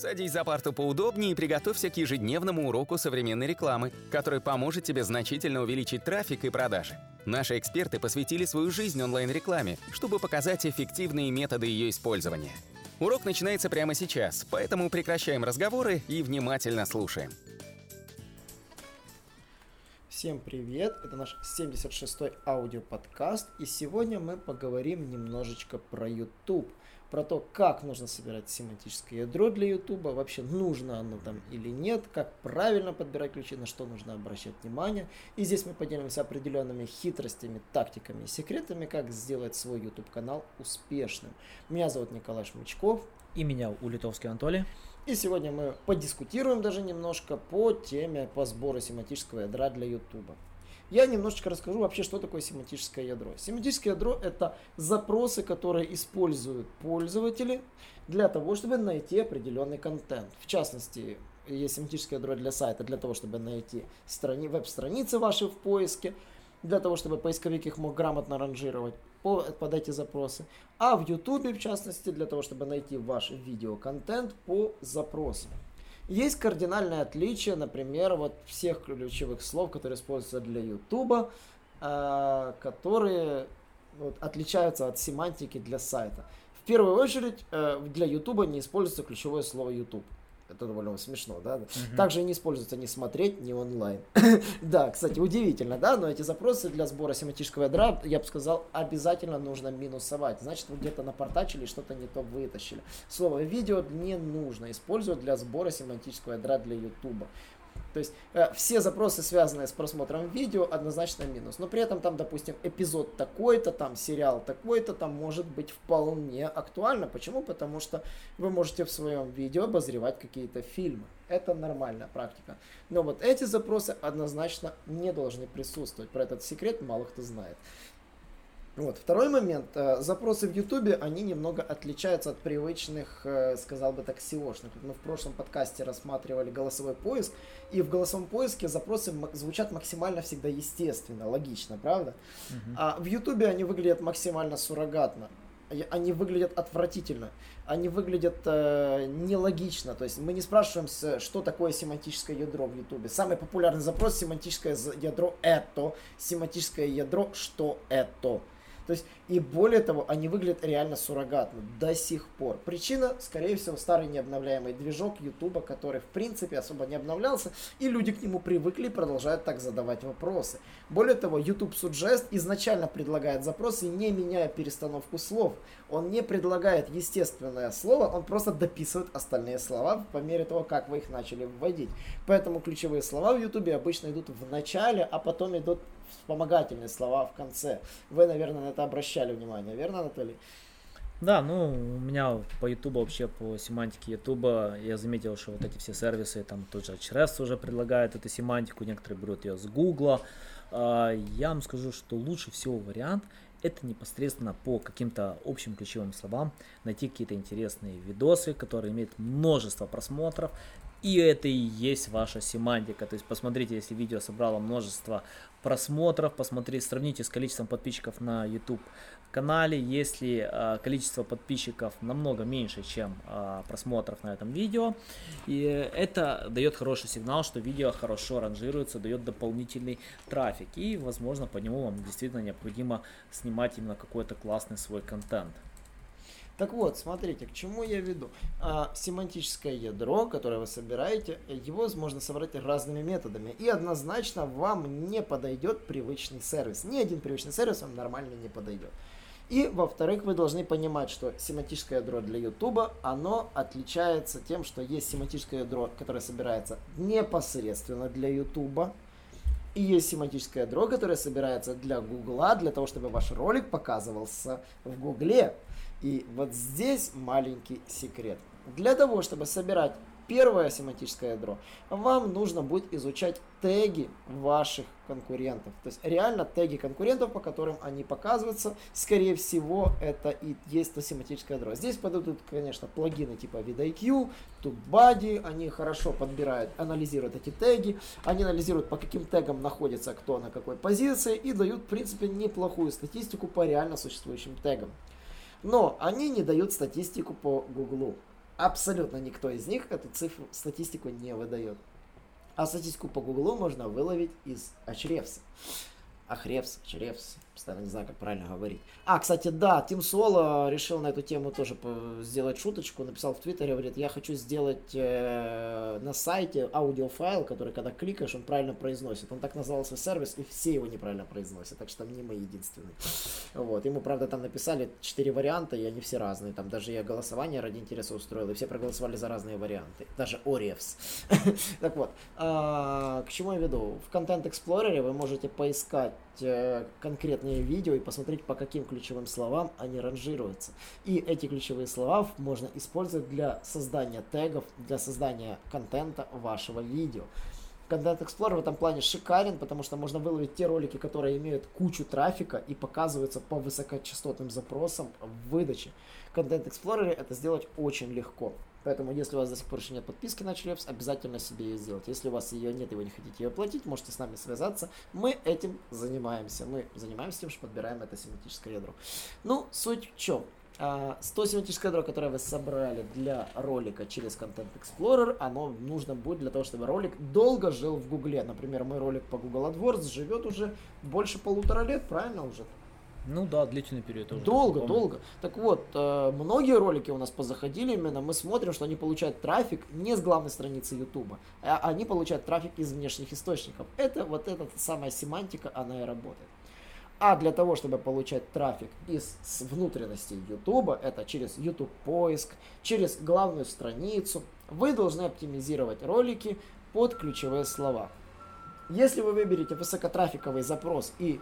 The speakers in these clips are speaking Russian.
Садись за парту поудобнее и приготовься к ежедневному уроку современной рекламы, который поможет тебе значительно увеличить трафик и продажи. Наши эксперты посвятили свою жизнь онлайн-рекламе, чтобы показать эффективные методы ее использования. Урок начинается прямо сейчас, поэтому прекращаем разговоры и внимательно слушаем. Всем привет! Это наш 76-й аудиоподкаст, и сегодня мы поговорим немножечко про YouTube про то, как нужно собирать семантическое ядро для YouTube, вообще нужно оно там или нет, как правильно подбирать ключи, на что нужно обращать внимание. И здесь мы поделимся определенными хитростями, тактиками и секретами, как сделать свой YouTube канал успешным. Меня зовут Николай Шмычков. И меня Улитовский Анатолий. И сегодня мы подискутируем даже немножко по теме по сбору семантического ядра для YouTube. Я немножечко расскажу вообще, что такое семантическое ядро. Семантическое ядро это запросы, которые используют пользователи для того, чтобы найти определенный контент. В частности, есть семантическое ядро для сайта, для того, чтобы найти страни, веб-страницы ваши в поиске, для того, чтобы поисковик их мог грамотно ранжировать по, под эти запросы. А в YouTube, в частности, для того, чтобы найти ваш видеоконтент по запросам. Есть кардинальное отличие, например, вот всех ключевых слов, которые используются для YouTube, э, которые вот, отличаются от семантики для сайта. В первую очередь э, для YouTube не используется ключевое слово YouTube. Это довольно смешно, да? Угу. Также не используется ни смотреть, ни онлайн. да, кстати, удивительно, да? Но эти запросы для сбора семантического ядра, я бы сказал, обязательно нужно минусовать. Значит, вы где-то напортачили, что-то не то вытащили. Слово видео не нужно использовать для сбора семантического ядра для YouTube. То есть э, все запросы, связанные с просмотром видео, однозначно минус. Но при этом там, допустим, эпизод такой-то, там сериал такой-то, там может быть вполне актуально. Почему? Потому что вы можете в своем видео обозревать какие-то фильмы. Это нормальная практика. Но вот эти запросы однозначно не должны присутствовать. Про этот секрет мало кто знает. Вот. Второй момент. Э, запросы в Ютубе, они немного отличаются от привычных, э, сказал бы так, SEO-шных. Мы в прошлом подкасте рассматривали голосовой поиск, и в голосовом поиске запросы звучат максимально всегда естественно, логично, правда? Uh-huh. А в Ютубе они выглядят максимально суррогатно. Они выглядят отвратительно, они выглядят э, нелогично. То есть мы не спрашиваем, что такое семантическое ядро в Ютубе. Самый популярный запрос семантическое ядро это, семантическое ядро что это. То есть, и более того, они выглядят реально суррогатно до сих пор. Причина, скорее всего, старый необновляемый движок YouTube, который в принципе особо не обновлялся, и люди к нему привыкли и продолжают так задавать вопросы. Более того, YouTube Suggest изначально предлагает запросы, не меняя перестановку слов. Он не предлагает естественное слово, он просто дописывает остальные слова по мере того, как вы их начали вводить. Поэтому ключевые слова в YouTube обычно идут в начале, а потом идут вспомогательные слова в конце. Вы, наверное, на это обращали внимание, верно, Анатолий? Да, ну, у меня по Ютубу вообще, по семантике Ютуба, я заметил, что вот эти все сервисы, там тот же HRS уже предлагает эту семантику, некоторые берут ее с Гугла. А, я вам скажу, что лучше всего вариант это непосредственно по каким-то общим ключевым словам найти какие-то интересные видосы, которые имеют множество просмотров, и это и есть ваша семантика. То есть посмотрите, если видео собрало множество просмотров, посмотрите, сравните с количеством подписчиков на YouTube канале. Если э, количество подписчиков намного меньше, чем э, просмотров на этом видео, и это дает хороший сигнал, что видео хорошо ранжируется, дает дополнительный трафик. И, возможно, по нему вам действительно необходимо снимать именно какой-то классный свой контент. Так вот, смотрите, к чему я веду. А, семантическое ядро, которое вы собираете, его можно собрать разными методами. И однозначно вам не подойдет привычный сервис. Ни один привычный сервис вам нормально не подойдет. И, во-вторых, вы должны понимать, что семантическое ядро для YouTube, оно отличается тем, что есть семантическое ядро, которое собирается непосредственно для YouTube, и есть семантическое ядро, которое собирается для Гугла, для того, чтобы ваш ролик показывался в Гугле. И вот здесь маленький секрет. Для того, чтобы собирать первое семантическое ядро, вам нужно будет изучать теги ваших конкурентов. То есть реально теги конкурентов, по которым они показываются, скорее всего, это и есть то семантическое ядро. Здесь подойдут, конечно, плагины типа VidIQ, TubeBuddy, они хорошо подбирают, анализируют эти теги, они анализируют, по каким тегам находится кто на какой позиции и дают, в принципе, неплохую статистику по реально существующим тегам. Но они не дают статистику по Гуглу. Абсолютно никто из них эту цифру, статистику не выдает. А статистику по Гуглу можно выловить из Ачревса. Ахревс, Чревс, постоянно не знаю, как правильно говорить. А, кстати, да, Тим Соло решил на эту тему тоже сделать шуточку, написал в Твиттере, говорит, я хочу сделать э, на сайте аудиофайл, который, когда кликаешь, он правильно произносит. Он так назывался сервис, и все его неправильно произносят, так что не мы единственные. Вот, ему, правда, там написали четыре варианта, и они все разные. Там даже я голосование ради интереса устроил, и все проголосовали за разные варианты. Даже Оревс. Так вот, а, к чему я веду? В Content Explorer вы можете поискать Э, конкретные видео и посмотреть, по каким ключевым словам они ранжируются. И эти ключевые слова можно использовать для создания тегов, для создания контента вашего видео. Content Explorer в этом плане шикарен, потому что можно выловить те ролики, которые имеют кучу трафика и показываются по высокочастотным запросам в выдаче. Content Explorer это сделать очень легко. Поэтому, если у вас до сих пор еще нет подписки на Члепс, обязательно себе ее сделать. Если у вас ее нет и вы не хотите ее платить, можете с нами связаться. Мы этим занимаемся. Мы занимаемся тем, что подбираем это семантическое ядро. Ну, суть в чем? 100 а, семантическое ядро, которое вы собрали для ролика через Content Explorer, оно нужно будет для того, чтобы ролик долго жил в Гугле. Например, мой ролик по Google AdWords живет уже больше полутора лет, правильно уже? Ну да, длительный период. Уже долго, долго. Так вот, э, многие ролики у нас позаходили именно, мы смотрим, что они получают трафик не с главной страницы YouTube, а они получают трафик из внешних источников. Это вот эта самая семантика, она и работает. А для того, чтобы получать трафик из внутренностей YouTube, это через YouTube поиск, через главную страницу, вы должны оптимизировать ролики под ключевые слова. Если вы выберете высокотрафиковый запрос и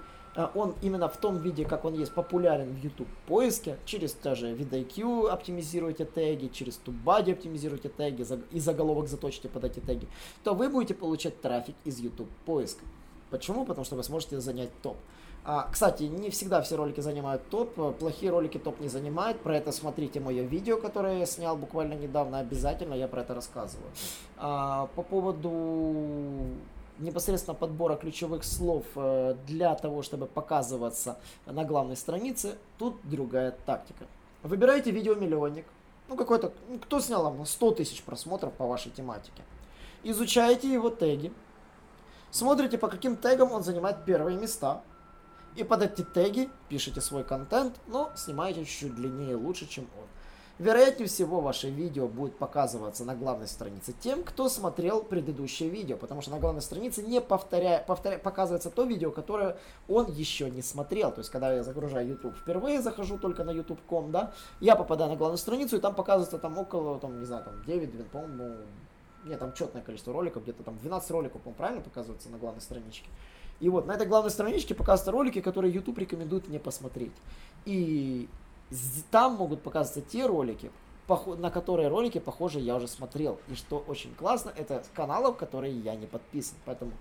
он именно в том виде, как он есть, популярен в YouTube поиске, через даже VidIQ оптимизируйте теги, через TubeBuddy оптимизируйте теги и заголовок заточите под эти теги, то вы будете получать трафик из YouTube поиска. Почему? Потому что вы сможете занять топ. А, кстати, не всегда все ролики занимают топ, плохие ролики топ не занимают, про это смотрите мое видео, которое я снял буквально недавно, обязательно я про это рассказываю. А, по поводу непосредственно подбора ключевых слов э, для того, чтобы показываться на главной странице, тут другая тактика. Выбирайте видео-миллионник, ну какой-то, ну, кто снял вам 100 тысяч просмотров по вашей тематике. Изучаете его теги, смотрите, по каким тегам он занимает первые места, и под эти теги пишите свой контент, но снимаете чуть-чуть длиннее и лучше, чем он. Вероятнее всего, ваше видео будет показываться на главной странице тем, кто смотрел предыдущее видео, потому что на главной странице не повторяя, повторя, показывается то видео, которое он еще не смотрел. То есть, когда я загружаю YouTube впервые, захожу только на youtube.com, да, я попадаю на главную страницу, и там показывается там около, там, не знаю, там 9, 9 по-моему, нет, там четное количество роликов, где-то там 12 роликов, по правильно показывается на главной страничке. И вот на этой главной страничке показываются ролики, которые YouTube рекомендует мне посмотреть. И там могут показываться те ролики, на которые ролики, похоже, я уже смотрел. И что очень классно, это каналов, которые я не подписан. Поэтому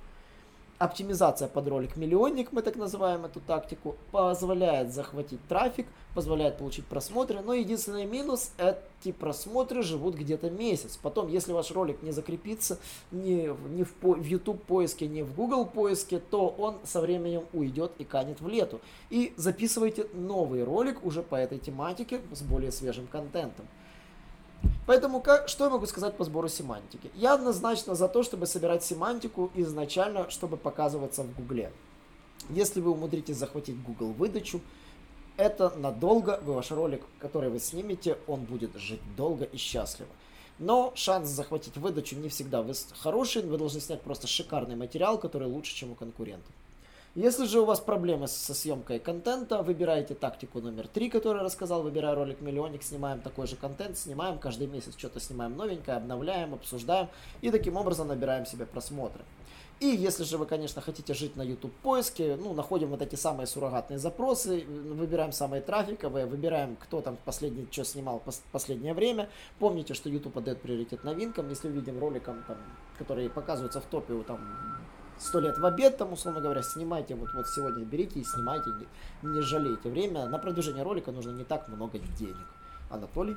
Оптимизация под ролик миллионник, мы так называем эту тактику, позволяет захватить трафик, позволяет получить просмотры, но единственный минус, эти просмотры живут где-то месяц. Потом, если ваш ролик не закрепится ни, ни в, в YouTube поиске, ни в Google поиске, то он со временем уйдет и канет в лету. И записывайте новый ролик уже по этой тематике с более свежим контентом. Поэтому как, что я могу сказать по сбору семантики? Я однозначно за то, чтобы собирать семантику изначально, чтобы показываться в Гугле. Если вы умудритесь захватить Google выдачу, это надолго, вы ваш ролик, который вы снимете, он будет жить долго и счастливо. Но шанс захватить выдачу не всегда хороший, вы должны снять просто шикарный материал, который лучше, чем у конкурентов. Если же у вас проблемы со съемкой контента, выбирайте тактику номер три, которую я рассказал, выбирая ролик миллионник, снимаем такой же контент, снимаем каждый месяц что-то снимаем новенькое, обновляем, обсуждаем и таким образом набираем себе просмотры. И если же вы, конечно, хотите жить на YouTube поиске, ну, находим вот эти самые суррогатные запросы, выбираем самые трафиковые, выбираем, кто там последний, что снимал пос последнее время. Помните, что YouTube отдает приоритет новинкам. Если видим роликам, там, которые показываются в топе, там, сто лет в обед, там, условно говоря, снимайте, вот, вот сегодня берите и снимайте, не, не жалейте время. На продвижение ролика нужно не так много денег. Анатолий.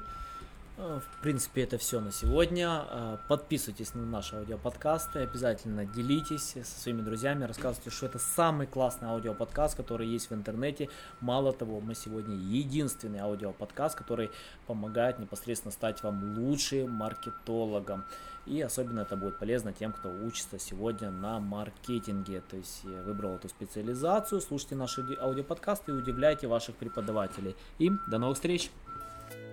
Э, в принципе, это все на сегодня. Э, подписывайтесь на наши аудиоподкасты, обязательно делитесь со своими друзьями, рассказывайте, что это самый классный аудиоподкаст, который есть в интернете. Мало того, мы сегодня единственный аудиоподкаст, который помогает непосредственно стать вам лучшим маркетологом. И особенно это будет полезно тем, кто учится сегодня на маркетинге. То есть выбрал эту специализацию, слушайте наши аудиоподкасты и удивляйте ваших преподавателей. И до новых встреч!